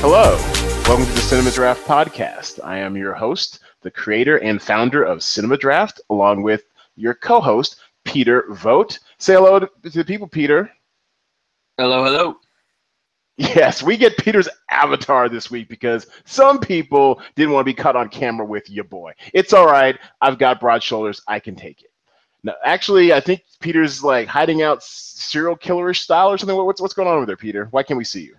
Hello, welcome to the Cinema Draft Podcast. I am your host, the creator and founder of Cinema Draft, along with your co host, Peter Vogt. Say hello to, to the people, Peter. Hello, hello. Yes, we get Peter's avatar this week because some people didn't want to be caught on camera with your boy. It's all right. I've got broad shoulders. I can take it. No, actually, I think Peter's like hiding out serial killerish style or something. What's what's going on over there, Peter? Why can't we see you?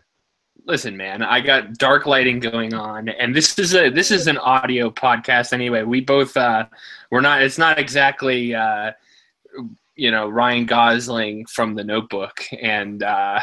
Listen, man, I got dark lighting going on, and this is a this is an audio podcast anyway. We both uh, we're not. It's not exactly uh, you know Ryan Gosling from The Notebook, and uh,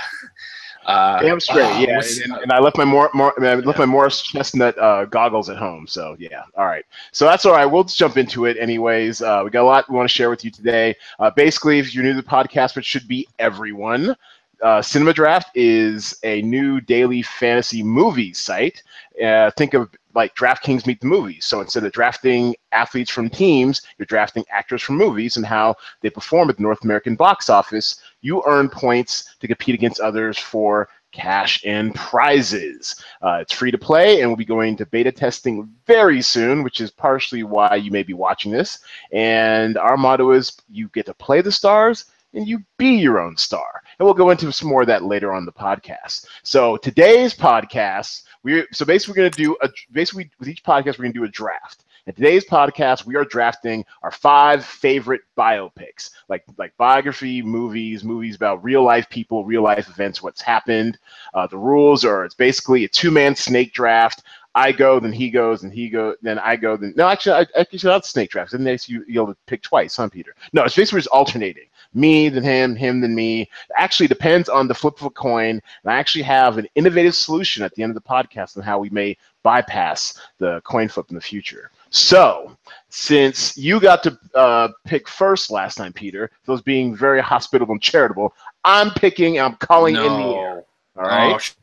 uh, Damn straight, uh, yeah. And, and, I left my more, more I left my Morris Chestnut uh, goggles at home. So yeah, all right. So that's all right. We'll just jump into it, anyways. Uh, we got a lot we want to share with you today. Uh, basically, if you're new to the podcast, which should be everyone, uh, Cinema Draft is a new daily fantasy movie site. Uh, think of like DraftKings meet the movies. So instead of drafting athletes from teams, you're drafting actors from movies and how they perform at the North American box office. You earn points to compete against others for cash and prizes. Uh, it's free to play, and we'll be going to beta testing very soon, which is partially why you may be watching this. And our motto is you get to play the stars and you be your own star. And we'll go into some more of that later on the podcast. So today's podcast, we so basically we're going to do a basically with each podcast we're going to do a draft. In today's podcast, we are drafting our five favorite biopics, like like biography movies, movies about real life people, real life events, what's happened. Uh, the rules are it's basically a two man snake draft. I go, then he goes, and he goes, then I go, then no, actually, I, actually not snake drafts. Then they you you'll pick twice, huh, Peter? No, it's basically just alternating. Me, then him, him, then me. Actually, depends on the flip of a coin. And I actually have an innovative solution at the end of the podcast on how we may bypass the coin flip in the future. So, since you got to uh, pick first last time, Peter, those being very hospitable and charitable, I'm picking. I'm calling no. in the air. All right. Oh,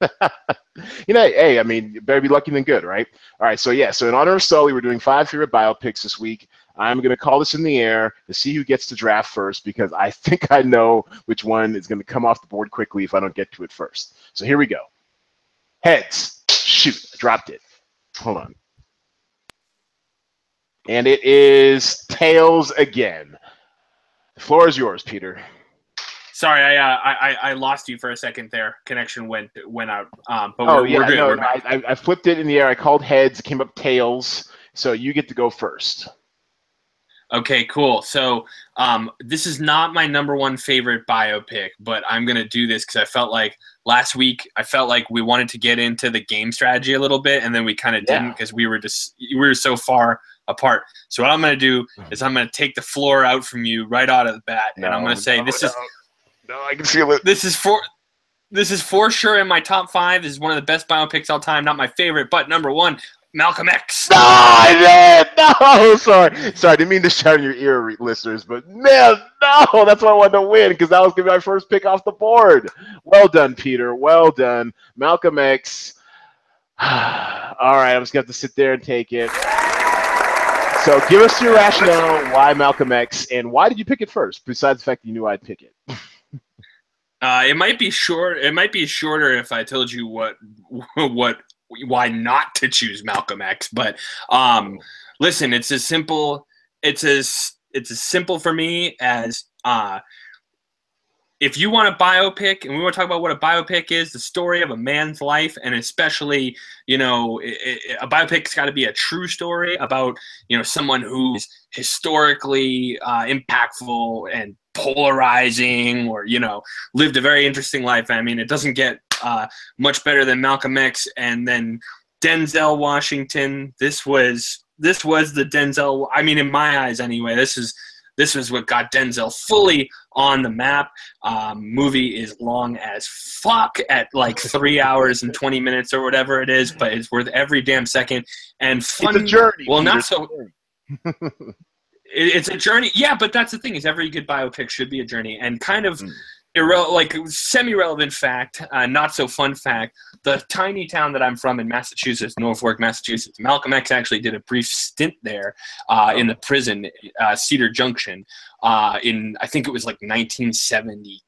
you know, hey, I mean, better be lucky than good, right? All right, so yeah, so in honor of Sully, we're doing five favorite biopics this week. I'm going to call this in the air to see who gets to draft first because I think I know which one is going to come off the board quickly if I don't get to it first. So here we go. Heads. Shoot, I dropped it. Hold on. And it is tails again. The floor is yours, Peter. Sorry, I, uh, I I lost you for a second there. Connection went went out. Um, but oh we're, yeah, we're good. no, no I, I flipped it in the air. I called heads. Came up tails. So you get to go first. Okay, cool. So um, this is not my number one favorite biopic, but I'm gonna do this because I felt like last week I felt like we wanted to get into the game strategy a little bit, and then we kind of yeah. didn't because we were just we were so far apart. So what I'm gonna do hmm. is I'm gonna take the floor out from you right out of the bat, no, and I'm gonna say no, this is no, I can feel it. This is for this is for sure in my top five. This is one of the best biopics all time. Not my favorite, but number one, Malcolm X. No, I did. No, sorry, sorry. I didn't mean to shout in your ear, listeners, but man, no, that's why I wanted to win because that was gonna be my first pick off the board. Well done, Peter. Well done, Malcolm X. all right, I'm just gonna have to sit there and take it. So, give us your rationale why Malcolm X and why did you pick it first? Besides the fact that you knew I'd pick it. Uh, it might be short. It might be shorter if I told you what what why not to choose Malcolm X. But um, listen, it's as simple. It's as it's as simple for me as uh, if you want a biopic and we want to talk about what a biopic is the story of a man's life and especially you know it, it, a biopic's got to be a true story about you know someone who's historically uh, impactful and polarizing or you know lived a very interesting life. I mean it doesn't get uh, much better than malcolm x and then denzel washington. This was this was the denzel i mean in my eyes anyway this is this was what got denzel fully on the map. Um, movie is long as fuck at like three hours and 20 minutes or whatever it is but it's worth every damn second. And fun it's a journey well not so it's a journey. Yeah, but that's the thing is every good biopic should be a journey and kind of. Mm. Irre- like semi-relevant fact, uh, not so fun fact. The tiny town that I'm from in Massachusetts, Norfolk, Massachusetts, Malcolm X actually did a brief stint there uh, in the prison, uh, Cedar Junction, uh, in I think it was like 1972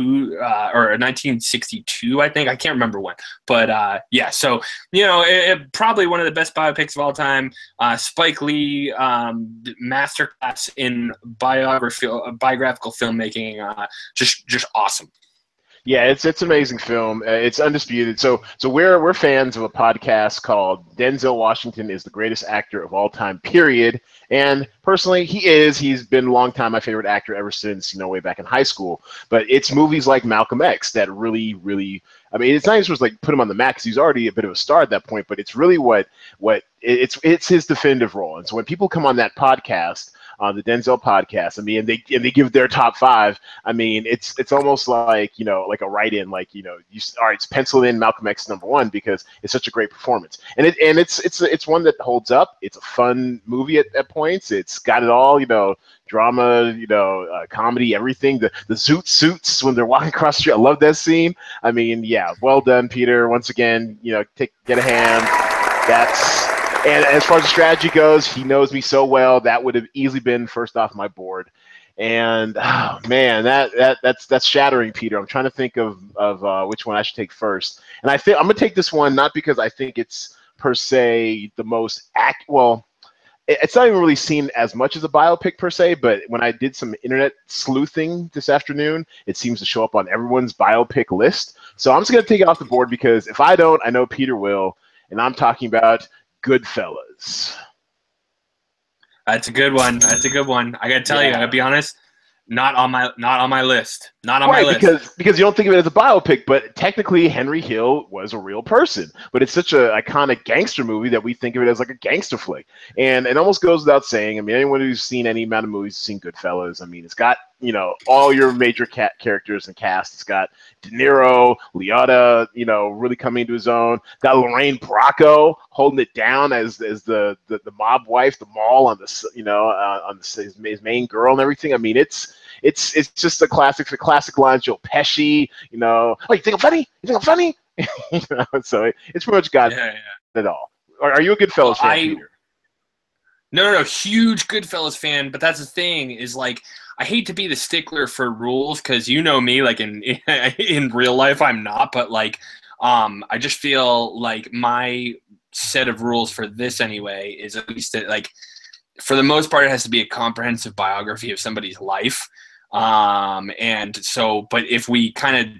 uh, or 1962, I think. I can't remember when, but uh, yeah. So you know, it, it, probably one of the best biopics of all time. Uh, Spike Lee, um, masterclass in biography, biographical filmmaking. Uh, just just awesome. Yeah, it's it's an amazing film. Uh, it's undisputed. So so we're we're fans of a podcast called Denzel Washington is the greatest actor of all time. Period. And personally, he is. He's been a long time my favorite actor ever since you know way back in high school. But it's movies like Malcolm X that really really. I mean, it's not supposed to like put him on the map because he's already a bit of a star at that point. But it's really what what it's it's his definitive role. And so when people come on that podcast on the Denzel podcast. I mean, and they and they give their top five. I mean, it's it's almost like you know, like a write-in. Like you know, you all right, it's penciled in Malcolm X number one because it's such a great performance, and it and it's it's it's one that holds up. It's a fun movie at, at points. It's got it all. You know, drama, you know, uh, comedy, everything. The the zoot suits when they're walking across the street. I love that scene. I mean, yeah, well done, Peter. Once again, you know, take get a hand. That's and as far as the strategy goes, he knows me so well that would have easily been first off my board. And oh, man, that, that that's that's shattering, Peter. I'm trying to think of of uh, which one I should take first. And I think I'm gonna take this one not because I think it's per se the most act well. It's not even really seen as much as a biopic per se, but when I did some internet sleuthing this afternoon, it seems to show up on everyone's biopic list. So I'm just going to take it off the board because if I don't, I know Peter will. And I'm talking about Goodfellas. That's a good one. That's a good one. I gotta tell yeah. you, I gotta be honest not on my not on my list. Not on right, my list. Because because you don't think of it as a biopic, but technically Henry Hill was a real person. But it's such an iconic gangster movie that we think of it as like a gangster flick. And it almost goes without saying. I mean, anyone who's seen any amount of movies has seen Goodfellas. I mean, it's got you know all your major cat characters and cast. It's got De Niro, Liotta, you know, really coming into his own. Got Lorraine Bracco holding it down as as the the, the mob wife, the mall on the you know uh, on the, his, his main girl and everything. I mean, it's it's it's just a classic, the classic line. Joe Pesci, you know, oh, you think I'm funny? You think I'm funny? you know, so it, it's pretty much got yeah, yeah. it all. Are, are you a Goodfellas fan, I, Peter? No, no, no, huge Goodfellas fan. But that's the thing is like I hate to be the stickler for rules because you know me, like in in real life, I'm not. But like, um, I just feel like my set of rules for this anyway is at least that, like for the most part, it has to be a comprehensive biography of somebody's life. Um, and so, but if we kind of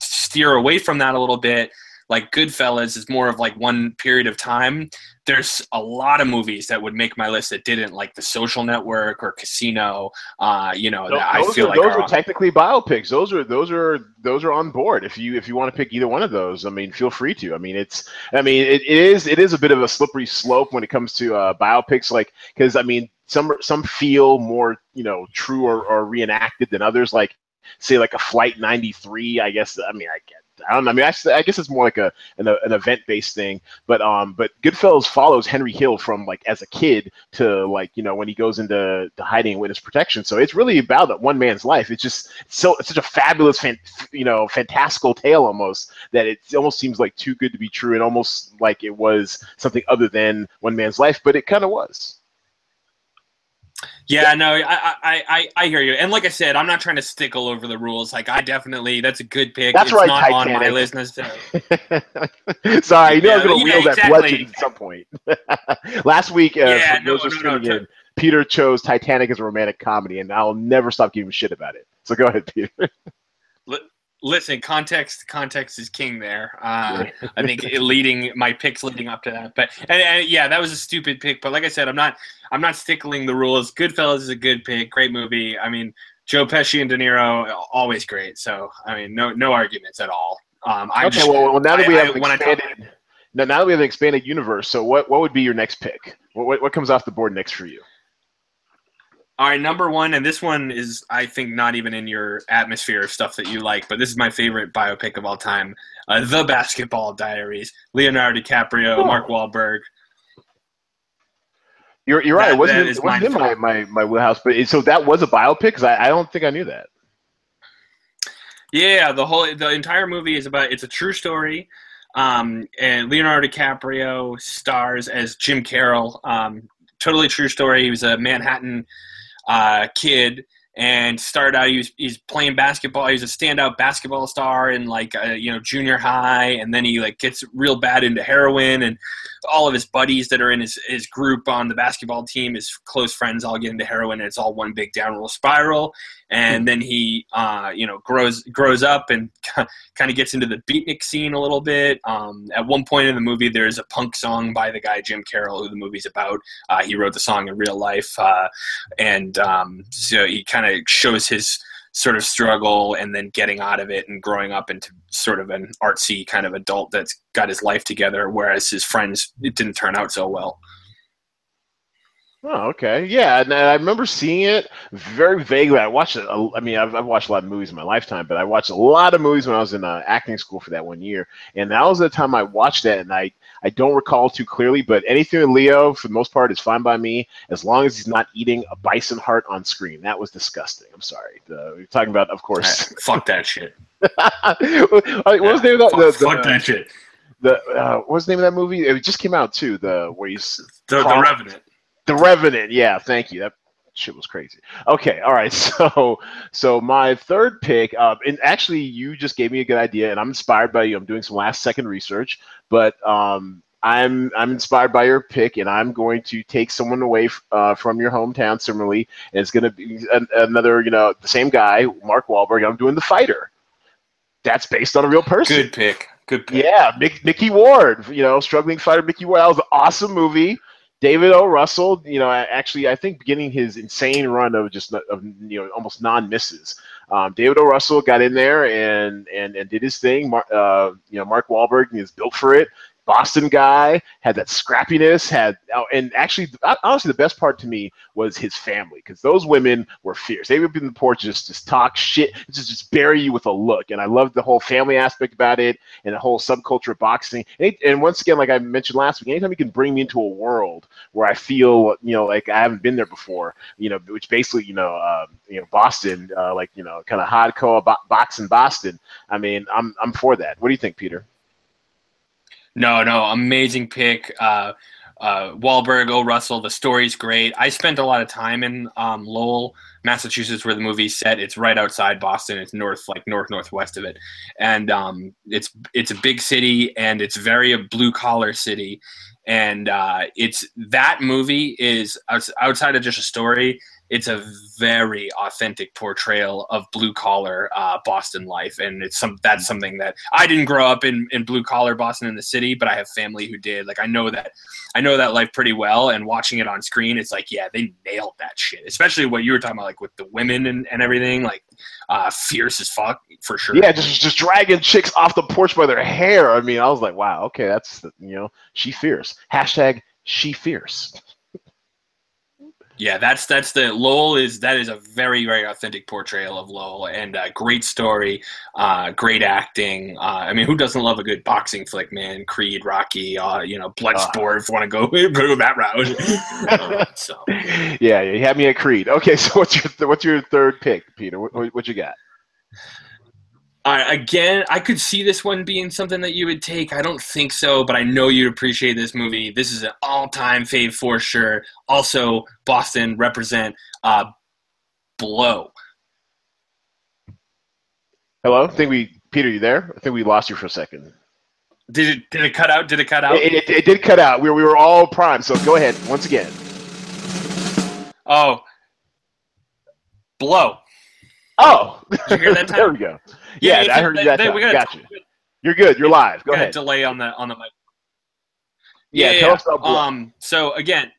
steer away from that a little bit, like Goodfellas is more of like one period of time. There's a lot of movies that would make my list that didn't, like The Social Network or Casino. Uh, you know, those, I feel are, like those are, are technically biopics. Those are those are those are on board. If you if you want to pick either one of those, I mean, feel free to. I mean, it's I mean, it, it is it is a bit of a slippery slope when it comes to uh, biopics, like because I mean, some some feel more you know true or, or reenacted than others like say like a flight 93 i guess i mean i get I don't know. I mean, I, I guess it's more like a an, an event based thing. But um, but Goodfellas follows Henry Hill from like as a kid to like you know when he goes into to hiding and witness protection. So it's really about that one man's life. It's just so it's such a fabulous, fan, you know, fantastical tale almost that it almost seems like too good to be true, and almost like it was something other than one man's life. But it kind of was. Yeah, no, I, I, I, I hear you. And like I said, I'm not trying to stick all over the rules. Like I definitely, that's a good pick. That's it's right, not Titanic. on my list necessarily. Sorry, you know yeah, I'm going to yeah, wield exactly. that bludgeon at some point. Last week, uh, yeah, no, no, no, in, Peter chose Titanic as a romantic comedy, and I'll never stop giving shit about it. So go ahead, Peter listen, context context is king there. Uh, I think leading my picks leading up to that, but and, and, yeah, that was a stupid pick. But like I said, I'm not I'm not stickling the rules. Goodfellas is a good pick, great movie. I mean, Joe Pesci and De Niro always great. So I mean, no no arguments at all. Um, I okay, just, well, well, now that we have I, expanded, now, now that we have an expanded universe, so what what would be your next pick? What what, what comes off the board next for you? All right, number one, and this one is, I think, not even in your atmosphere of stuff that you like, but this is my favorite biopic of all time uh, The Basketball Diaries. Leonardo DiCaprio, oh. Mark Wahlberg. You're, you're right. That, it wasn't, it wasn't in my, my, my wheelhouse, but it, so that was a biopic? Because I, I don't think I knew that. Yeah, the whole the entire movie is about it's a true story. Um, and Leonardo DiCaprio stars as Jim Carroll. Um, totally true story. He was a Manhattan uh, kid, and started out he was, he's playing basketball. He's a standout basketball star in like uh, you know junior high. And then he like gets real bad into heroin. And all of his buddies that are in his, his group on the basketball team his close friends all get into heroin. And it's all one big downward spiral and then he uh, you know grows grows up and kind of gets into the beatnik scene a little bit. Um, at one point in the movie there's a punk song by the guy jim carroll who the movie's about. Uh, he wrote the song in real life uh, and um, so he kind of shows his sort of struggle and then getting out of it and growing up into sort of an artsy kind of adult that's got his life together whereas his friends it didn't turn out so well Oh, okay. Yeah, and I remember seeing it very vaguely. I watched it. I mean, I've, I've watched a lot of movies in my lifetime, but I watched a lot of movies when I was in uh, acting school for that one year, and that was the time I watched that, and I I don't recall too clearly, but anything with Leo, for the most part, is fine by me as long as he's not eating a bison heart on screen. That was disgusting. I'm sorry. Uh, we're talking about, of course. fuck that shit. what was the name of that? Fuck, the, fuck that shit. The uh, what was the name of that movie? It just came out too. The where he's The, the Revenant. The Revenant. Yeah, thank you. That shit was crazy. Okay, all right. So, so my third pick, uh, and actually, you just gave me a good idea, and I'm inspired by you. I'm doing some last second research, but um, I'm I'm inspired by your pick, and I'm going to take someone away uh, from your hometown, similarly, and it's going to be an, another, you know, the same guy, Mark Wahlberg. I'm doing the fighter. That's based on a real person. Good pick. Good pick. Yeah, Mick, Micky Ward, you know, struggling fighter Micky Ward. That was an awesome movie. David O. Russell, you know, actually, I think beginning his insane run of just of you know almost non misses. Um, David O. Russell got in there and and and did his thing. Mar- uh, you know, Mark Wahlberg is built for it. Boston guy had that scrappiness. Had oh, and actually, honestly, the best part to me was his family because those women were fierce. They would be in the porch just just talk shit, just just bury you with a look. And I loved the whole family aspect about it and the whole subculture of boxing. And, and once again, like I mentioned last week, anytime you can bring me into a world where I feel you know like I haven't been there before, you know, which basically you know um, you know Boston, uh, like you know kind of hardcore bo- boxing Boston. I mean, I'm I'm for that. What do you think, Peter? No, no, amazing pick. Uh, uh, Wahlberg, O. Russell, the story's great. I spent a lot of time in um, Lowell, Massachusetts, where the movie's set. It's right outside Boston. It's north, like north northwest of it, and um, it's it's a big city, and it's very a blue collar city, and uh, it's that movie is outside of just a story. It's a very authentic portrayal of blue collar uh, Boston life, and it's some that's something that I didn't grow up in in blue collar Boston in the city, but I have family who did. Like I know that I know that life pretty well, and watching it on screen, it's like yeah, they nailed that shit. Especially what you were talking about, like with the women and, and everything, like uh, fierce as fuck for sure. Yeah, just just dragging chicks off the porch by their hair. I mean, I was like, wow, okay, that's you know, she fierce. Hashtag she fierce. Yeah, that's that's the Lowell is that is a very very authentic portrayal of Lowell and uh, great story, uh, great acting. Uh, I mean, who doesn't love a good boxing flick, man? Creed, Rocky, uh, you know, Bloodsport. if you want to go go that route. So yeah, you had me at Creed. Okay, so what's your th- what's your third pick, Peter? What, what you got? Again, I could see this one being something that you would take. I don't think so, but I know you'd appreciate this movie. This is an all-time fave for sure. Also, Boston represent uh, Blow. Hello, I think we Peter, you there? I think we lost you for a second. Did it did it cut out? Did it cut out? It, it, it did cut out. We were, we were all primed. So go ahead once again. Oh, Blow. Oh, Did you hear that there we go. Yeah, it's I heard you that they- we got Gotcha. You're good. You're live. Go ahead. delay on the on the mic. Yeah, tell us about Um. So again,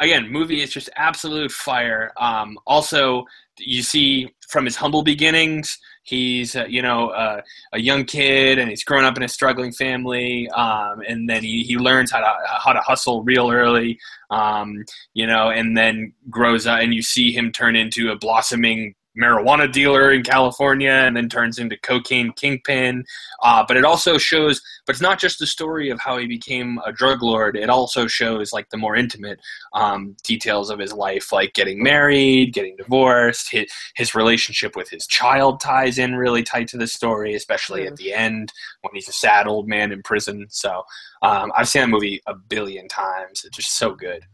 again, movie is just absolute fire. Um. Also, you see from his humble beginnings, he's uh, you know uh, a young kid and he's grown up in a struggling family. Um. And then he, he learns how to how to hustle real early. Um. You know, and then grows up, and you see him turn into a blossoming marijuana dealer in California and then turns into cocaine kingpin. Uh, but it also shows, but it's not just the story of how he became a drug lord. It also shows like the more intimate um, details of his life, like getting married, getting divorced. His, his relationship with his child ties in really tight to the story, especially at the end when he's a sad old man in prison. So um, I've seen that movie a billion times. It's just so good.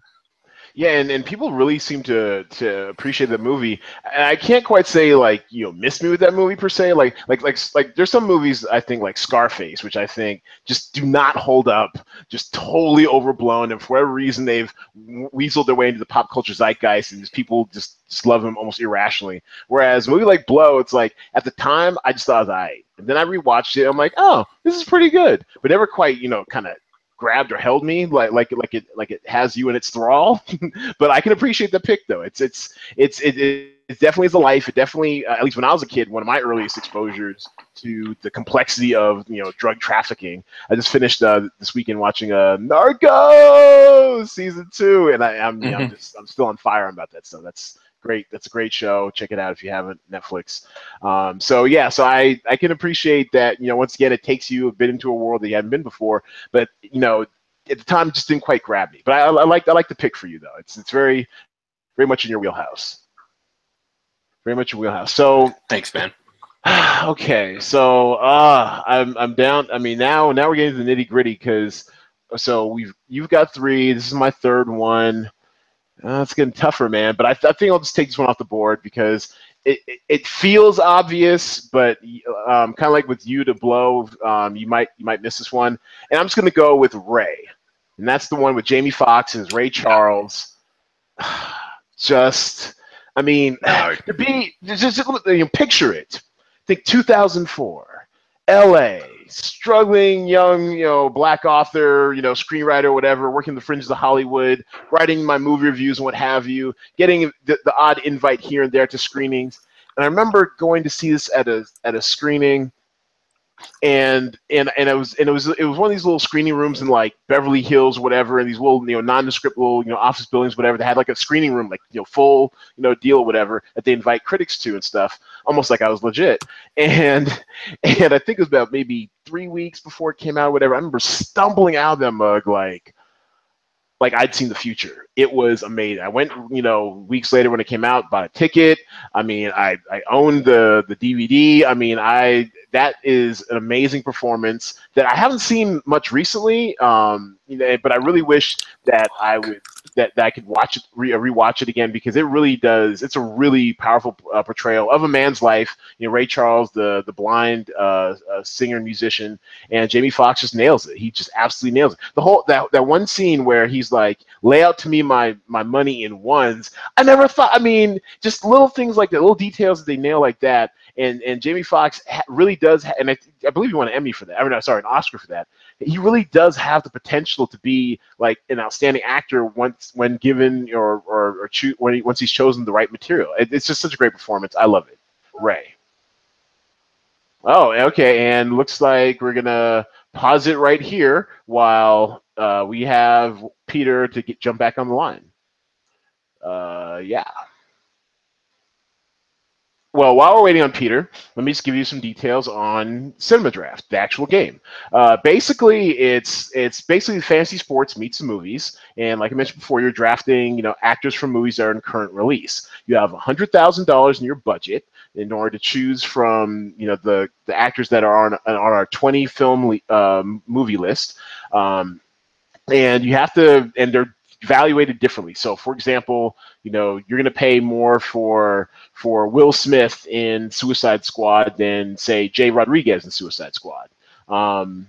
Yeah, and, and people really seem to to appreciate the movie. And I can't quite say like you know miss me with that movie per se. Like like like like there's some movies I think like Scarface, which I think just do not hold up, just totally overblown, and for whatever reason they've weaseled their way into the pop culture zeitgeist, and just people just just love them almost irrationally. Whereas a movie like Blow, it's like at the time I just thought I. was alright. And then I rewatched it, I'm like, oh, this is pretty good, but never quite you know kind of grabbed or held me like like like it like it has you in its thrall. but I can appreciate the pick though. It's it's it's it, it, definitely is a life. It definitely uh, at least when I was a kid, one of my earliest exposures to the complexity of you know drug trafficking. I just finished uh, this weekend watching uh, Narcos season two, and I, am mm-hmm. you know, I'm just I'm still on fire about that stuff. That's great. That's a great show. Check it out if you haven't. Netflix. Um, so yeah, so I I can appreciate that. You know, once again, it takes you a bit into a world that you haven't been before. But you know, at the time, it just didn't quite grab me. But I, I like I like the pick for you though. It's it's very very much in your wheelhouse. Very much your wheelhouse. So thanks, man. okay, so uh, I'm I'm down. I mean, now now we're getting to the nitty gritty because so we've you've got three. This is my third one. Uh, it's getting tougher, man. But I, th- I, think I'll just take this one off the board because it, it, it feels obvious, but um, kind of like with you to blow, um, you might you might miss this one. And I'm just going to go with Ray, and that's the one with Jamie Foxx and Ray Charles. just, I mean, to be just, just you know, picture it. Think 2004, L.A struggling young, you know, black author, you know, screenwriter, whatever, working the fringes of Hollywood, writing my movie reviews and what have you, getting the, the odd invite here and there to screenings. And I remember going to see this at a at a screening and and and it was and it was it was one of these little screening rooms in like Beverly Hills, whatever, and these little you know nondescript little you know office buildings, whatever. They had like a screening room, like you know full you know deal, whatever, that they invite critics to and stuff, almost like I was legit. And and I think it was about maybe three weeks before it came out, whatever. I remember stumbling out of that mug like like I'd seen the future. It was amazing. I went, you know, weeks later when it came out, bought a ticket. I mean, I, I owned the the DVD. I mean, I that is an amazing performance that I haven't seen much recently. Um, you know, but I really wish that I would that, that I could watch it, re, rewatch it again because it really does. It's a really powerful uh, portrayal of a man's life. You know, Ray Charles, the the blind uh, uh, singer and musician, and Jamie Foxx just nails it. He just absolutely nails it. The whole that that one scene where he's like, "Lay out to me my my money in ones." I never thought. I mean, just little things like that, little details that they nail like that and and Jamie Foxx really does, and I, I believe he won an Emmy for that. I mean, sorry, an Oscar for that. He really does have the potential to be like an outstanding actor once when given or or, or cho- when he, once he's chosen the right material. It, it's just such a great performance. I love it. Ray. Oh, okay, and looks like we're gonna pause it right here while uh, we have Peter to get, jump back on the line. Uh, yeah. Well, while we're waiting on Peter, let me just give you some details on Cinema Draft, the actual game. Uh, basically, it's it's basically fantasy sports meets the movies, and like I mentioned before, you're drafting you know actors from movies that are in current release. You have hundred thousand dollars in your budget in order to choose from you know the the actors that are on on our twenty film um, movie list. Um, and you have to, and they're evaluated differently. So, for example, you know you're going to pay more for for Will Smith in Suicide Squad than say Jay Rodriguez in Suicide Squad. Um,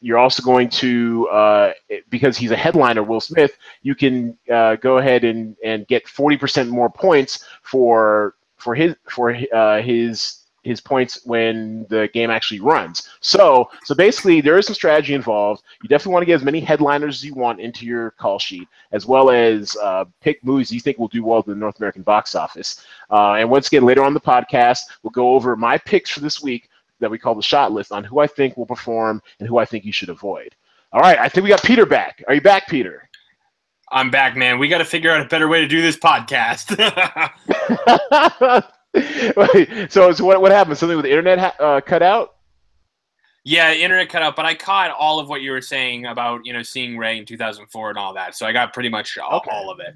you're also going to uh, because he's a headliner, Will Smith. You can uh, go ahead and, and get 40% more points for for his for uh, his his points when the game actually runs. So, so basically, there is some strategy involved. You definitely want to get as many headliners as you want into your call sheet, as well as uh, pick movies you think will do well in the North American box office. Uh, and once again, later on the podcast, we'll go over my picks for this week that we call the shot list on who I think will perform and who I think you should avoid. All right, I think we got Peter back. Are you back, Peter? I'm back, man. We got to figure out a better way to do this podcast. so, so what, what happened? Something with the internet ha- uh, cut out? Yeah, internet cut out, but I caught all of what you were saying about you know seeing Ray in 2004 and all that. So I got pretty much all, okay. all of it.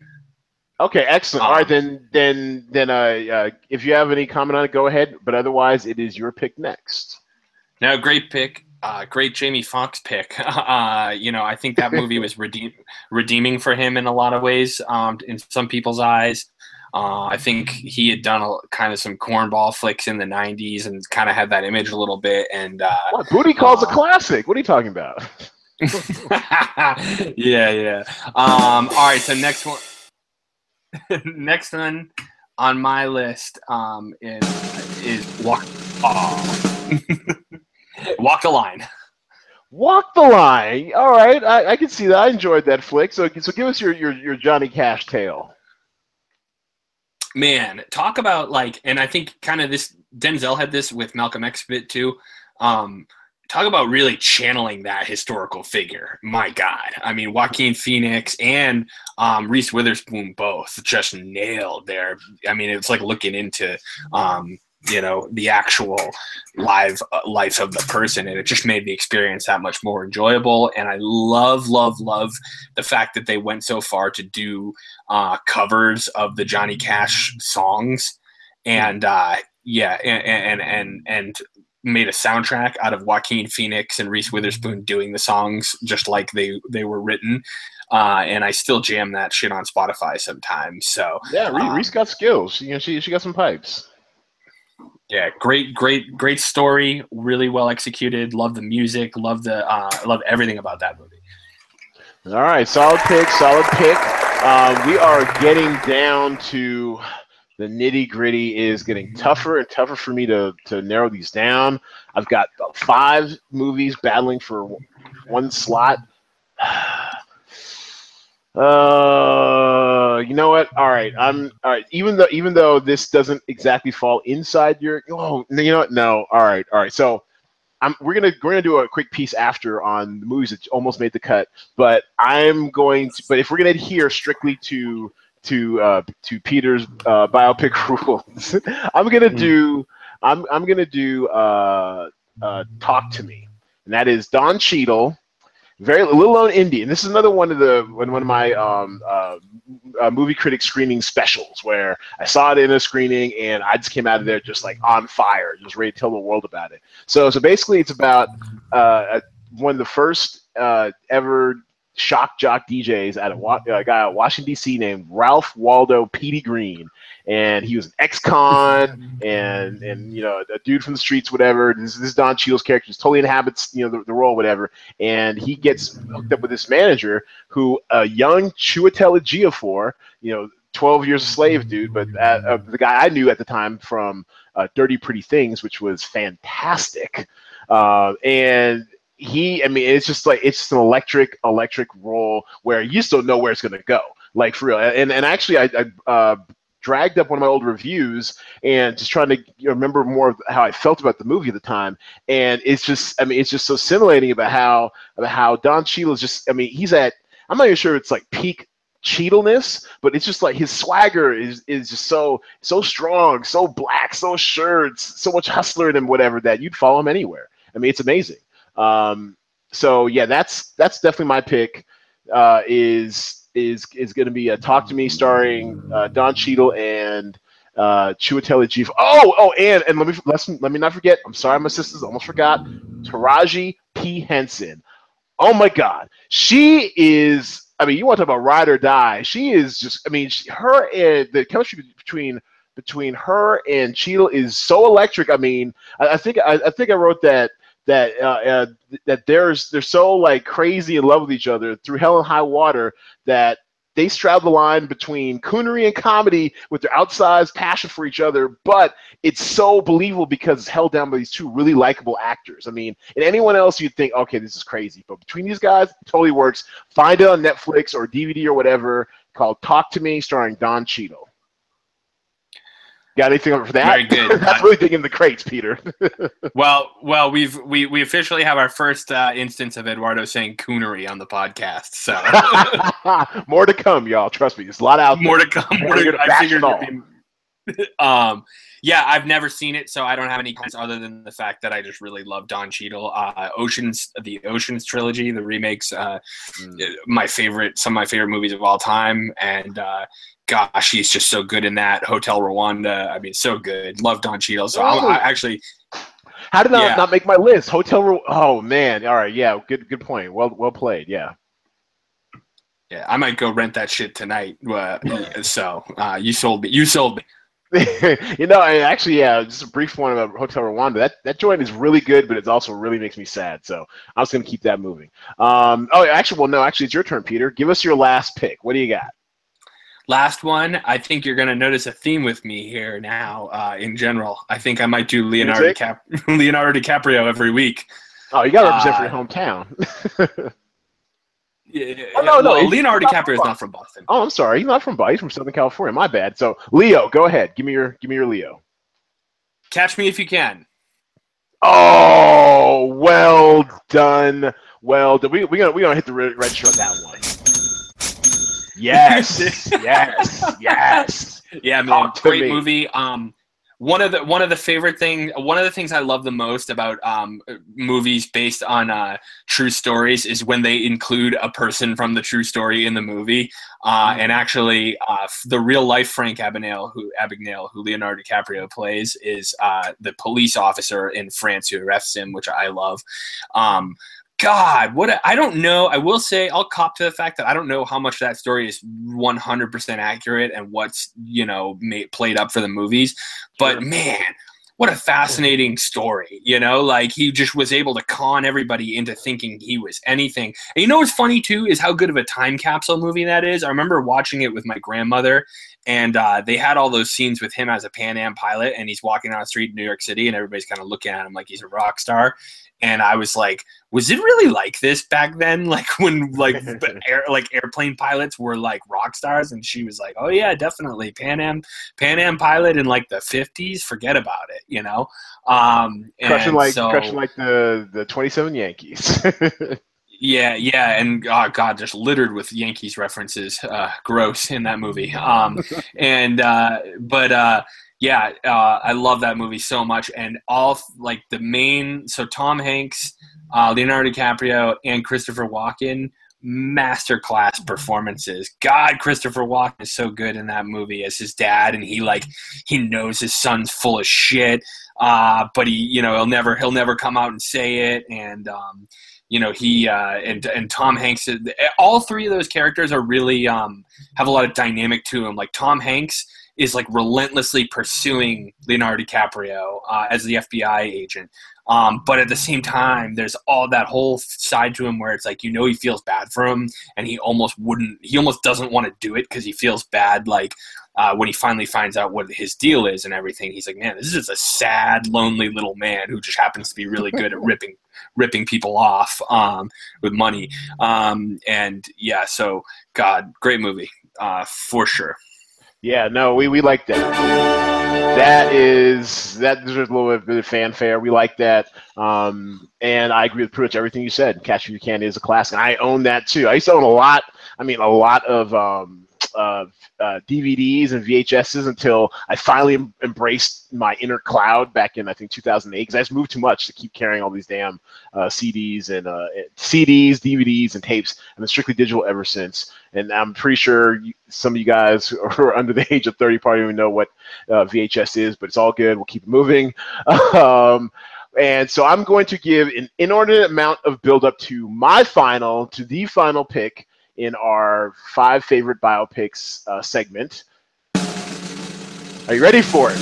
Okay, excellent. Um, all right, then then then uh, uh, if you have any comment on it, go ahead. But otherwise, it is your pick next. Now, great pick. uh, great Jamie Foxx pick. Uh, you know, I think that movie was redeem- redeeming for him in a lot of ways, um, in some people's eyes. Uh, I think he had done a, kind of some cornball flicks in the '90s and kind of had that image a little bit. And uh, what Booty Call's a uh, classic. What are you talking about? yeah, yeah. Um, all right, so next one, next one on my list um, is is walk. Oh. Walk the line. Walk the line. All right, I, I can see that. I enjoyed that flick. So, so give us your your, your Johnny Cash tale. Man, talk about like, and I think kind of this Denzel had this with Malcolm X bit too. Um, talk about really channeling that historical figure. My God, I mean Joaquin Phoenix and um, Reese Witherspoon both just nailed there. I mean, it's like looking into um, you know the actual live uh, life of the person and it just made the experience that much more enjoyable and i love love love the fact that they went so far to do uh, covers of the johnny cash songs and uh, yeah and, and and and made a soundtrack out of joaquin phoenix and reese witherspoon doing the songs just like they they were written uh, and I still jam that shit on Spotify sometimes. So yeah, Reese um, got skills. You know, she she got some pipes. Yeah, great, great, great story. Really well executed. Love the music. Love the uh, love everything about that movie. All right, solid pick, solid pick. Uh, we are getting down to the nitty gritty. Is getting tougher and tougher for me to to narrow these down. I've got five movies battling for one slot. Uh, you know what? All right, I'm all right. Even though even though this doesn't exactly fall inside your, oh, you know what? No. All right, all right. So, I'm we're gonna we're gonna do a quick piece after on the movies that almost made the cut. But I'm going to. But if we're gonna adhere strictly to to uh, to Peter's uh, biopic rules, I'm gonna hmm. do. I'm I'm gonna do uh, uh, talk to me, and that is Don Cheadle very little known indie, and this is another one of the one of my um, uh, uh, movie critic screening specials where I saw it in a screening and I just came out of there just like on fire, just ready to tell the world about it. So so basically, it's about uh, one of the first uh, ever shock jock DJs at a, a guy at Washington D.C. named Ralph Waldo Petey Greene, and he was an ex-con and and you know a dude from the streets, whatever. This, this is Don Cheadle's character, just totally inhabits you know the, the role, whatever. And he gets hooked up with this manager who a young Chiwetel Ejiofor, you know, 12 years a slave dude, but uh, uh, the guy I knew at the time from uh, Dirty Pretty Things, which was fantastic. Uh, and he, I mean, it's just like it's just an electric, electric role where you still know where it's gonna go, like for real. And and actually, I, I uh, dragged up one of my old reviews and just trying to remember more of how I felt about the movie at the time. And it's just, I mean, it's just so scintillating about how about how Don Cheadle is just, I mean, he's at, I'm not even sure it's like peak Cheadleness, but it's just like his swagger is is just so so strong, so black, so sure, so much hustler him, whatever that you'd follow him anywhere. I mean, it's amazing. Um, so yeah, that's that's definitely my pick. Uh, is is is going to be a Talk to Me starring uh, Don Cheadle and uh, Chiwetel Ejiofor. Oh, oh, and and let me let me let me not forget. I'm sorry, my sisters, almost forgot. Taraji P Henson. Oh my God, she is. I mean, you want to talk about ride or die? She is just. I mean, she, her and the chemistry between between her and Cheadle is so electric. I mean, I, I think I, I think I wrote that that uh, uh, that there's they're so like crazy in love with each other through hell and high water that they straddle the line between coonery and comedy with their outsized passion for each other, but it's so believable because it's held down by these two really likable actors. I mean, and anyone else you'd think, okay, this is crazy, but between these guys, it totally works. Find it on Netflix or DVD or whatever called Talk to Me, starring Don Cheadle. Got anything for that? Very good. That's really digging the crates, Peter. well, well, we've we we officially have our first uh, instance of Eduardo saying coonery on the podcast. So more to come, y'all. Trust me, there's a lot out. More there. to come. More to, come. I figured. Be, um, yeah, I've never seen it, so I don't have any comments other than the fact that I just really love Don Cheadle. Uh, Oceans, the Oceans trilogy, the remakes, uh, mm. my favorite, some of my favorite movies of all time, and uh, gosh, he's just so good in that Hotel Rwanda. I mean, so good. Love Don Cheadle. So I, I actually. How did that yeah. not make my list? Hotel. Rwanda. Oh man. All right. Yeah. Good. Good point. Well. Well played. Yeah. Yeah. I might go rent that shit tonight. Uh, so uh, you sold me. You sold me. you know, I actually, yeah, just a brief one about Hotel Rwanda. That that joint is really good, but it also really makes me sad. So I was going to keep that moving. Um, oh, actually, well, no, actually, it's your turn, Peter. Give us your last pick. What do you got? Last one. I think you're going to notice a theme with me here now. Uh, in general, I think I might do Leonardo Cap- Leonardo DiCaprio every week. Oh, you got to represent uh, for your hometown. Yeah, oh, no, no. Leonardo DiCaprio is not from Boston. Oh, I'm sorry. He's not from Boston. He's from Southern California. My bad. So, Leo, go ahead. Give me your give me your Leo. Catch me if you can. Oh, well done. Well done. We we gonna we gonna hit the register on that one. Yes, yes, yes. Yeah, man. Great me. movie. Um, one of the one of the favorite thing one of the things I love the most about um, movies based on uh, true stories is when they include a person from the true story in the movie. Uh, mm-hmm. and actually, uh, the real life Frank Abagnale, who Abagnale, who Leonardo DiCaprio plays, is uh, the police officer in France who arrests him, which I love. Um, God, what I don't know. I will say I'll cop to the fact that I don't know how much that story is 100% accurate and what's you know made, played up for the movies. But man, what a fascinating story. You know, like he just was able to con everybody into thinking he was anything. And you know what's funny too is how good of a time capsule movie that is. I remember watching it with my grandmother, and uh, they had all those scenes with him as a Pan Am pilot, and he's walking down the street in New York City, and everybody's kind of looking at him like he's a rock star and I was like, was it really like this back then? Like when like air, like airplane pilots were like rock stars, and she was like, oh yeah, definitely Pan Am Pan Am pilot in like the fifties. Forget about it, you know. Um, crushing like so, crushing like the the twenty seven Yankees. Yeah, yeah, and oh god, just littered with Yankees references. Uh, gross in that movie. Um, and uh, but uh, yeah, uh, I love that movie so much, and all like the main. So Tom Hanks, uh, Leonardo DiCaprio, and Christopher Walken, masterclass performances. God, Christopher Walken is so good in that movie as his dad, and he like he knows his son's full of shit, uh, but he you know he'll never he'll never come out and say it, and um, you know he uh, and and Tom Hanks. All three of those characters are really um, have a lot of dynamic to them. Like Tom Hanks is like relentlessly pursuing Leonardo DiCaprio uh, as the FBI agent. Um, but at the same time, there's all that whole side to him where it's like you know he feels bad for him, and he almost wouldn't, he almost doesn't want to do it because he feels bad. Like uh, when he finally finds out what his deal is and everything, he's like, man, this is just a sad, lonely little man who just happens to be really good at ripping ripping people off um, with money. Um, and yeah, so God, great movie uh, for sure. Yeah, no, we, we like that. That is that deserves a little bit of fanfare. We like that, um, and I agree with pretty much everything you said. Catch If You Can is a classic. I own that too. I used to own a lot. I mean, a lot of um, uh, uh, DVDs and VHSs until I finally em- embraced my inner cloud back in I think 2008 because I just moved too much to keep carrying all these damn uh, CDs and uh, CDs, DVDs, and tapes. I've been strictly digital ever since, and I'm pretty sure you, some of you guys who are under the age of 30 probably even know what uh, VHS is, but it's all good. We'll keep moving. um, and so I'm going to give an inordinate amount of build up to my final, to the final pick in our five favorite biopics uh, segment. Are you ready for it?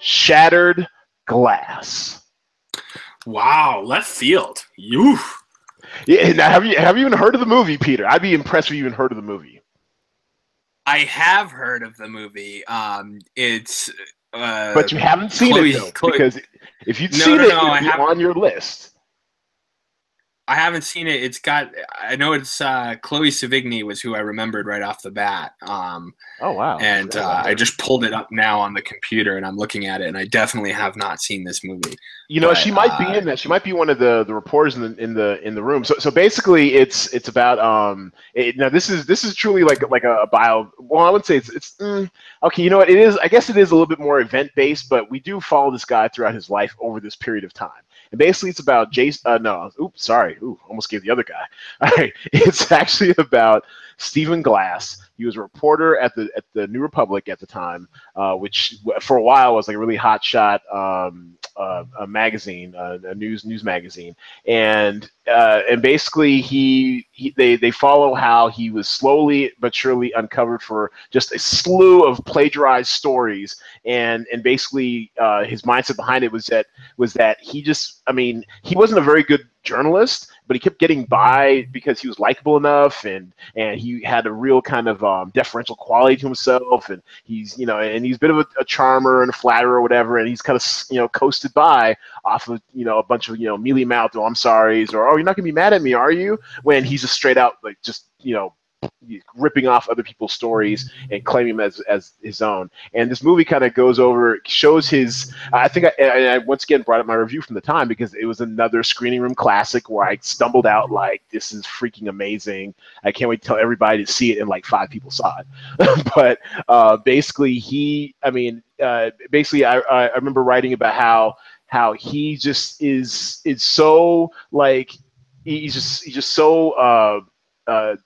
Shattered Glass. Wow, left field. You. Yeah, now have you have you even heard of the movie, Peter? I'd be impressed if you even heard of the movie. I have heard of the movie. Um, it's. Uh, but you haven't seen Chloe, it though, Chloe, because if you'd no, seen no, it, no, it'd be on your list. I haven't seen it. It's got. I know it's uh, Chloe Sevigny was who I remembered right off the bat. Um, oh wow! And uh, I just pulled it up now on the computer and I'm looking at it, and I definitely have not seen this movie. You know, but, she might uh, be in that. She might be one of the, the reporters in the in the in the room. So so basically, it's it's about um. It, now this is this is truly like like a, a bio. Well, I would say it's it's mm, okay. You know what? It is. I guess it is a little bit more event based, but we do follow this guy throughout his life over this period of time. And basically, it's about Jason. Uh, no, oops, sorry. Ooh, almost gave the other guy. All right, it's actually about Stephen Glass. He was a reporter at the at the New Republic at the time, uh, which for a while was like a really hot shot um, uh, a magazine, uh, a news news magazine, and uh, and basically he, he, they they follow how he was slowly but surely uncovered for just a slew of plagiarized stories, and and basically uh, his mindset behind it was that was that he just I mean he wasn't a very good journalist, but he kept getting by because he was likable enough and and he had a real kind of um, deferential quality to himself. And he's you know and he's a bit of a, a, charmer and a flatterer or whatever. And he's kind of you know coasted by off of you know a bunch of you know mealy mouthed oh I'm sorry's or oh you're not gonna be mad at me are you? When he's just straight out like just you know ripping off other people's stories and claiming them as, as his own. And this movie kind of goes over, shows his. I think I, I, once again brought up my review from the time because it was another screening room classic where I stumbled out like, this is freaking amazing. I can't wait to tell everybody to see it, and like five people saw it. but uh, basically, he, I mean, uh, basically, I, I remember writing about how how he just is is so like he's just he's just so uh, uh,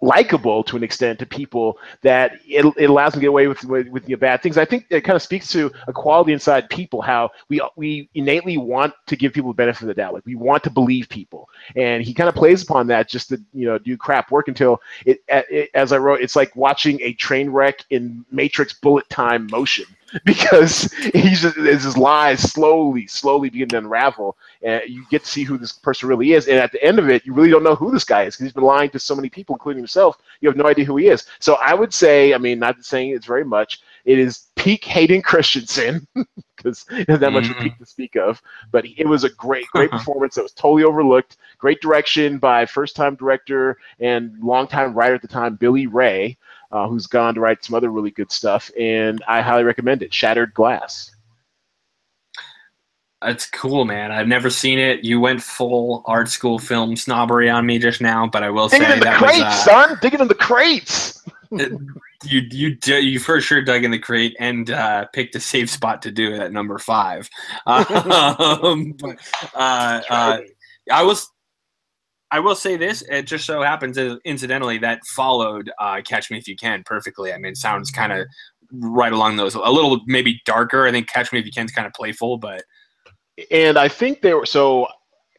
likable to an extent to people that it, it allows them to get away with, with, with the bad things. I think it kind of speaks to a quality inside people, how we we innately want to give people the benefit of the doubt. Like we want to believe people, and he kind of plays upon that just to you know do crap work until it, it as I wrote, it's like watching a train wreck in Matrix bullet time motion because he's just his lies slowly, slowly begin to unravel, and you get to see who this person really is. And at the end of it, you really don't know who this guy is because he's been lying to so many people, including himself. You have no idea who he is. So I would say, I mean, not saying it's very much. It is peak Hayden Christensen because there's that much mm-hmm. peak to speak of. But it was a great, great performance that was totally overlooked. Great direction by first-time director and longtime writer at the time, Billy Ray uh, who's gone to write some other really good stuff, and I highly recommend it. Shattered Glass. That's cool, man. I've never seen it. You went full art school film snobbery on me just now, but I will Dig say in the that crates, was, uh, son. Digging in the crates. you you you for sure dug in the crate and uh, picked a safe spot to do it at number five. Um, but, uh, uh, I was I will say this: it just so happens, incidentally, that followed uh, "Catch Me If You Can" perfectly. I mean, it sounds kind of right along those, a little maybe darker. I think "Catch Me If You Can" is kind of playful, but and I think they were so.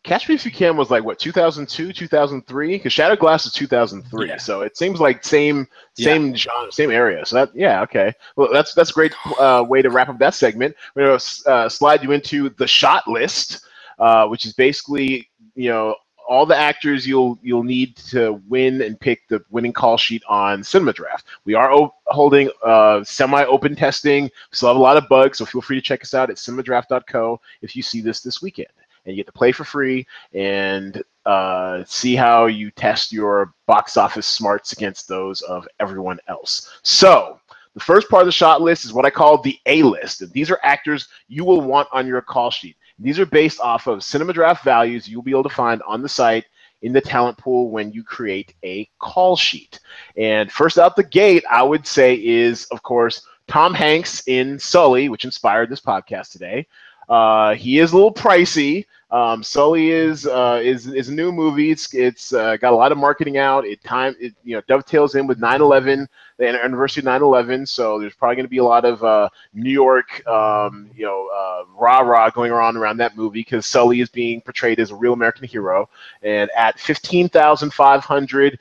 Catch Me If You Can was like what 2002, 2003, because Shattered Glass is 2003. Yeah. So it seems like same same yeah. genre, same area. So that yeah, okay. Well, that's that's a great uh, way to wrap up that segment. We're gonna uh, slide you into the shot list, uh, which is basically you know all the actors you'll you'll need to win and pick the winning call sheet on Cinema Draft. We are holding uh, semi-open testing. Still have a lot of bugs, so feel free to check us out at cinemadraft.co if you see this this weekend. And you get to play for free and uh, see how you test your box office smarts against those of everyone else. So the first part of the shot list is what I call the A list. And these are actors you will want on your call sheet. These are based off of cinema draft values you'll be able to find on the site in the talent pool when you create a call sheet. And first out the gate, I would say is, of course, Tom Hanks in Sully, which inspired this podcast today. Uh, he is a little pricey, um, Sully is uh, is is a new movie. It's it's uh, got a lot of marketing out. It time it you know dovetails in with 9/11, the anniversary of 9/11. So there's probably going to be a lot of uh, New York, um, you know, uh, rah rah going on around that movie because Sully is being portrayed as a real American hero. And at 15,500,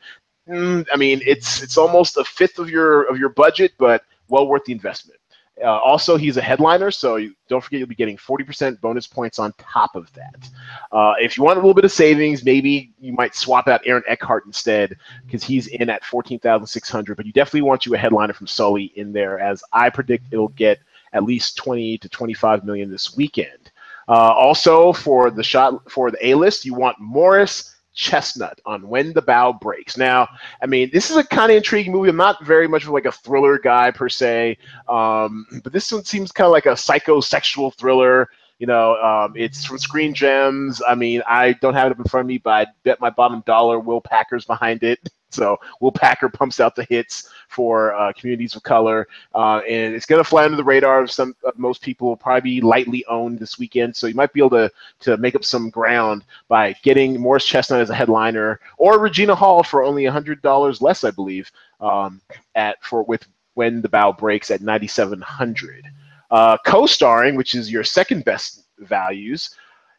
mm, I mean, it's it's almost a fifth of your of your budget, but well worth the investment. Uh, also, he's a headliner, so you, don't forget you'll be getting 40% bonus points on top of that. Uh, if you want a little bit of savings, maybe you might swap out Aaron Eckhart instead because he's in at 14,600. But you definitely want you a headliner from Sully in there, as I predict it'll get at least 20 to 25 million this weekend. Uh, also, for the shot for the A list, you want Morris Chestnut on When the Bow Breaks. Now, I mean, this is a kind of intriguing movie. I'm not very much of like a thriller guy per se, um, but this one seems kind of like a psychosexual thriller. You know, um, it's from Screen Gems. I mean, I don't have it up in front of me, but I bet my bottom dollar Will Packer's behind it. So Will Packer pumps out the hits for uh, communities of color, uh, and it's going to fly under the radar of some of most people. Will probably be lightly owned this weekend, so you might be able to to make up some ground by getting Morris Chestnut as a headliner or Regina Hall for only hundred dollars less, I believe, um, at for with when the bow breaks at ninety seven hundred. Uh, co-starring, which is your second best values.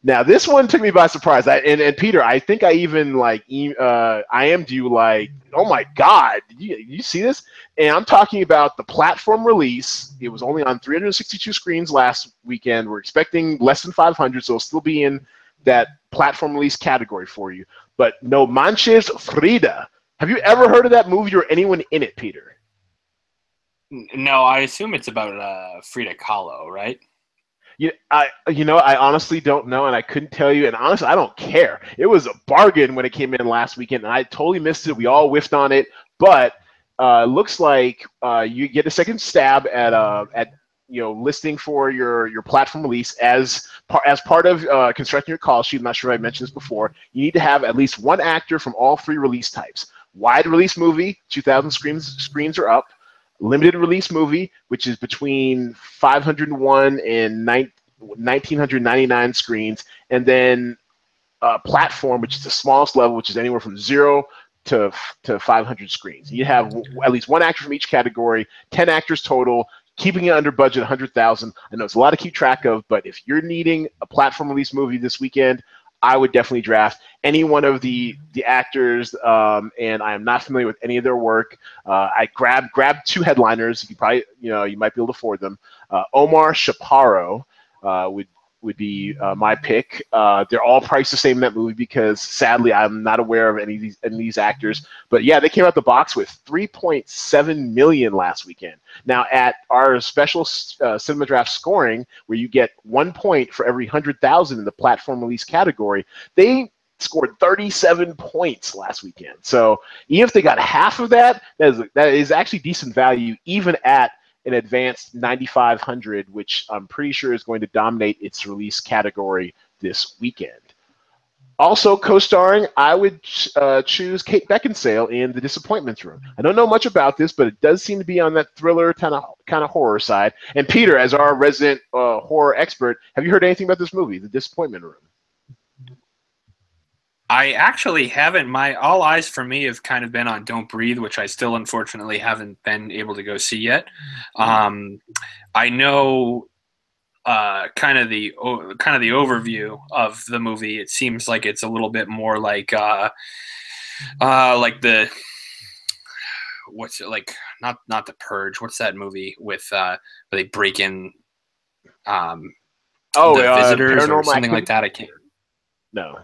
Now this one took me by surprise. I, and, and Peter, I think I even like uh, I am you like, oh my god, you, you see this? And I'm talking about the platform release. It was only on 362 screens last weekend. We're expecting less than 500, so it'll still be in that platform release category for you. But No Manches Frida. Have you ever heard of that movie or anyone in it, Peter? No, I assume it's about uh, Frida Kahlo, right? You, I, you know, I honestly don't know, and I couldn't tell you. And honestly, I don't care. It was a bargain when it came in last weekend, and I totally missed it. We all whiffed on it, but uh, looks like uh, you get a second stab at uh, at you know listing for your your platform release as as part of uh, constructing your call sheet. I'm not sure I mentioned this before. You need to have at least one actor from all three release types. Wide release movie, 2,000 screens screens are up limited release movie, which is between 501 and 1999 screens, and then uh, platform, which is the smallest level, which is anywhere from zero to to 500 screens. You have at least one actor from each category, 10 actors total. Keeping it under budget, 100,000. I know it's a lot to keep track of, but if you're needing a platform release movie this weekend, I would definitely draft any one of the the actors, um, and I am not familiar with any of their work. Uh, I grab grab two headliners. You probably you know you might be able to afford them. Uh, Omar Chaparro uh, would would be uh, my pick. Uh, they're all priced the same in that movie because sadly I'm not aware of any of these any of these actors. But yeah, they came out the box with 3.7 million last weekend. Now at our special uh, cinema draft scoring, where you get one point for every hundred thousand in the platform release category, they scored 37 points last weekend. So even if they got half of that, that is, that is actually decent value even at an advanced 9500, which I'm pretty sure is going to dominate its release category this weekend. Also co-starring, I would uh, choose Kate Beckinsale in The Disappointments Room. I don't know much about this, but it does seem to be on that thriller kind of kind of horror side. And Peter, as our resident uh, horror expert, have you heard anything about this movie, The Disappointment Room? I actually haven't. My all eyes for me have kind of been on Don't Breathe, which I still unfortunately haven't been able to go see yet. Mm-hmm. Um, I know uh, kind of the kind of the overview of the movie. It seems like it's a little bit more like uh, uh, like the what's it like? Not not the Purge. What's that movie with uh, where they break in? Um, oh, the uh, visitors or something like that. I can't. No.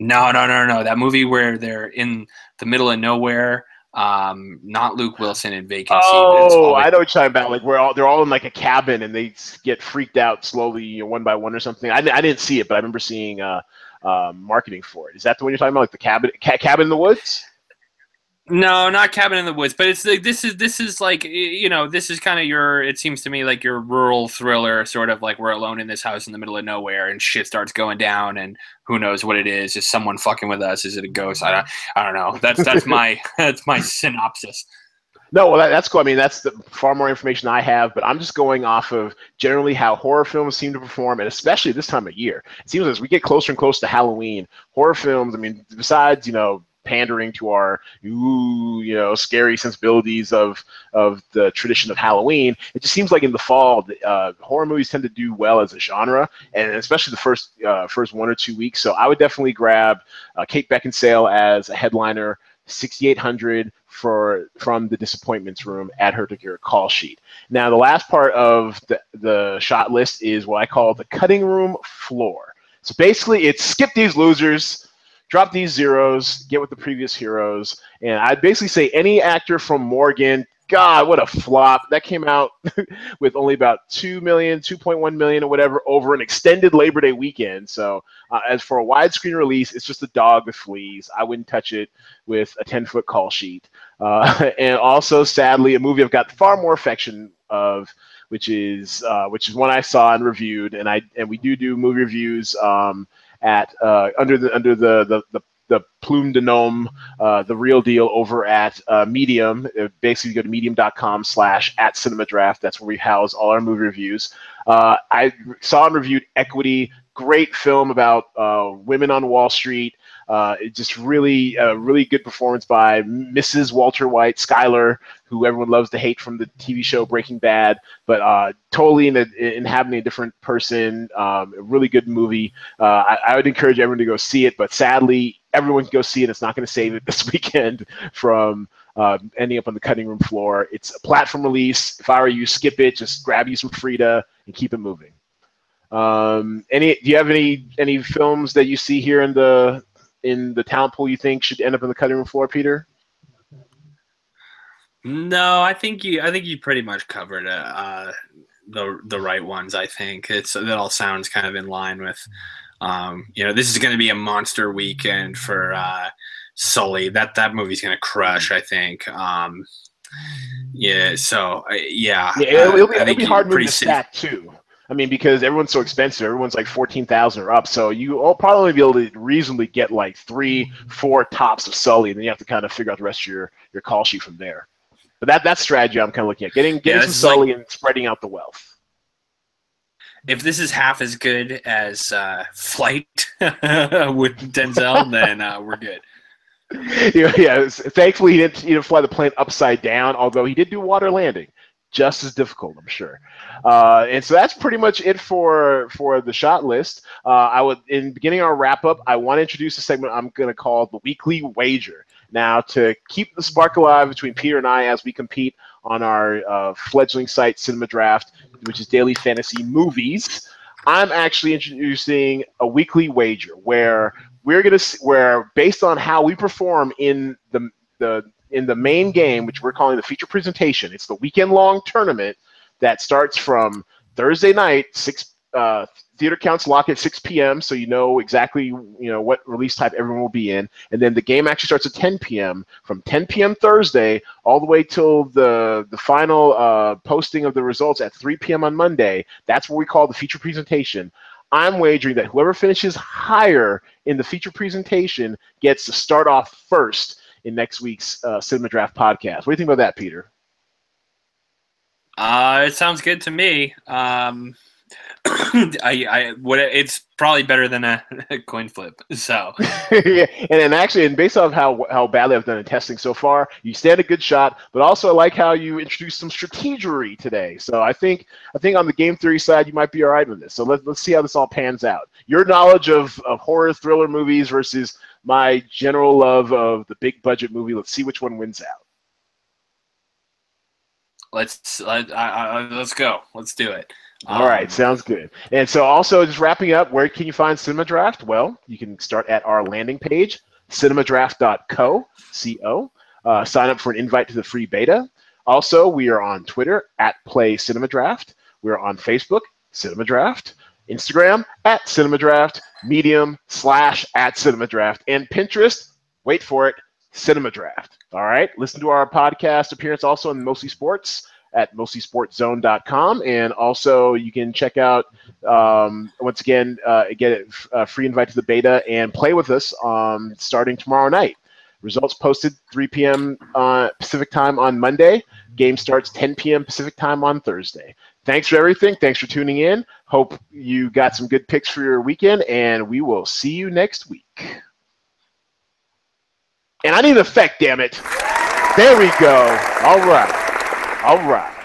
No, no, no, no. That movie where they're in the middle of nowhere. Um, not Luke Wilson in Vacancy. Oh, I know what you're talking about. Like we're all they're all in like a cabin and they get freaked out slowly, you know, one by one or something. I, I didn't see it, but I remember seeing uh, uh, marketing for it. Is that the one you're talking about, like the cabin, ca- cabin in the woods? No, not Cabin in the Woods, but it's like this is this is like you know this is kind of your it seems to me like your rural thriller sort of like we're alone in this house in the middle of nowhere and shit starts going down and who knows what it is is someone fucking with us is it a ghost I don't I don't know that's that's my that's my synopsis. No, well, that, that's cool. I mean, that's the, far more information I have, but I'm just going off of generally how horror films seem to perform, and especially this time of year. It seems as we get closer and closer to Halloween, horror films. I mean, besides you know pandering to our ooh, you know, scary sensibilities of of the tradition of Halloween. It just seems like in the fall, uh, horror movies tend to do well as a genre, and especially the first uh, first one or two weeks. So I would definitely grab uh, Kate Beckinsale as a headliner. 6800 for from the disappointments room at her to your call sheet. Now the last part of the, the shot list is what I call the cutting room floor. So basically it's skip these losers, drop these zeros, get with the previous heroes, and I'd basically say any actor from Morgan. God, what a flop! That came out with only about two million, 2.1 million, or whatever over an extended Labor Day weekend. So, uh, as for a widescreen release, it's just a dog with fleas. I wouldn't touch it with a 10 foot call sheet. Uh, and also, sadly, a movie I've got far more affection of which is uh, which is one I saw and reviewed, and I and we do do movie reviews um, at uh, under the under the, the, the the plume de gnome, uh, the real deal over at uh, Medium. Uh, basically, go to medium.com slash at cinema draft. That's where we house all our movie reviews. Uh, I saw and reviewed Equity, great film about uh, women on Wall Street. Uh, just really, uh, really good performance by Mrs. Walter White, Skyler, who everyone loves to hate from the TV show Breaking Bad, but uh, totally in, a, inhabiting a different person. Um, a really good movie. Uh, I, I, would encourage everyone to go see it, but sadly, everyone can go see it. It's not going to save it this weekend from. Uh, ending up on the cutting room floor. It's a platform release. If I were you, skip it. Just grab you some Frida and keep it moving. Um, any? Do you have any any films that you see here in the in the talent pool you think should end up in the cutting room floor, Peter? No, I think you. I think you pretty much covered uh, uh, the the right ones. I think it's that all sounds kind of in line with. Um, you know, this is going to be a monster weekend for uh, Sully. That that movie's going to crush. I think. Um, yeah. So uh, yeah. Yeah, it'll, it'll, be, it'll be hard movie to stack too. I mean, because everyone's so expensive, everyone's like fourteen thousand or up. So you will probably be able to reasonably get like three, four tops of Sully, and then you have to kind of figure out the rest of your your call sheet from there. But that that's strategy I'm kind of looking at getting getting yeah, some Sully like, and spreading out the wealth. If this is half as good as uh, Flight with Denzel, then uh, we're good. Yeah, yeah, thankfully he didn't, he didn't fly the plane upside down, although he did do water landing just as difficult, I'm sure. Uh, and so that's pretty much it for for the shot list. Uh, I would, in beginning our wrap up, I want to introduce a segment I'm going to call the weekly wager. Now, to keep the spark alive between Peter and I as we compete on our uh, fledgling site, Cinema Draft, which is daily fantasy movies, I'm actually introducing a weekly wager where we're going to where based on how we perform in the the in the main game, which we're calling the feature presentation. It's the weekend long tournament that starts from Thursday night, six uh, theater counts lock at 6 p.m. So you know exactly you know what release type everyone will be in, and then the game actually starts at 10 p.m. From 10 p.m. Thursday all the way till the the final uh, posting of the results at 3 p.m. on Monday. That's what we call the feature presentation. I'm wagering that whoever finishes higher in the feature presentation gets to start off first in next week's uh, Cinema Draft podcast. What do you think about that, Peter? Uh, it sounds good to me. Um, I, I, what it's probably better than a, a coin flip. So, yeah, and, and actually, and based off how how badly I've done in testing so far, you stand a good shot. But also, I like how you introduced some strategery today. So I think I think on the game theory side, you might be all right with this. So let's let's see how this all pans out. Your knowledge of, of horror thriller movies versus my general love of the big budget movie. Let's see which one wins out. Let's let, I, I, let's go. Let's do it. All um, right, sounds good. And so, also, just wrapping up, where can you find Cinema Draft? Well, you can start at our landing page, cinemadraft.co. Co. Uh, sign up for an invite to the free beta. Also, we are on Twitter at Play Cinema Draft. We're on Facebook, Cinema Draft. Instagram at cinemadraft, Medium slash at cinemadraft, and Pinterest, wait for it, Cinema Draft. All right. Listen to our podcast appearance also on Mostly Sports at mostlysportszone.com. And also, you can check out, um, once again, uh, get a free invite to the beta and play with us um, starting tomorrow night. Results posted 3 p.m. Uh, Pacific time on Monday. Game starts 10 p.m. Pacific time on Thursday thanks for everything. Thanks for tuning in. Hope you got some good picks for your weekend, and we will see you next week. And I need an effect, damn it. There we go. All right. All right.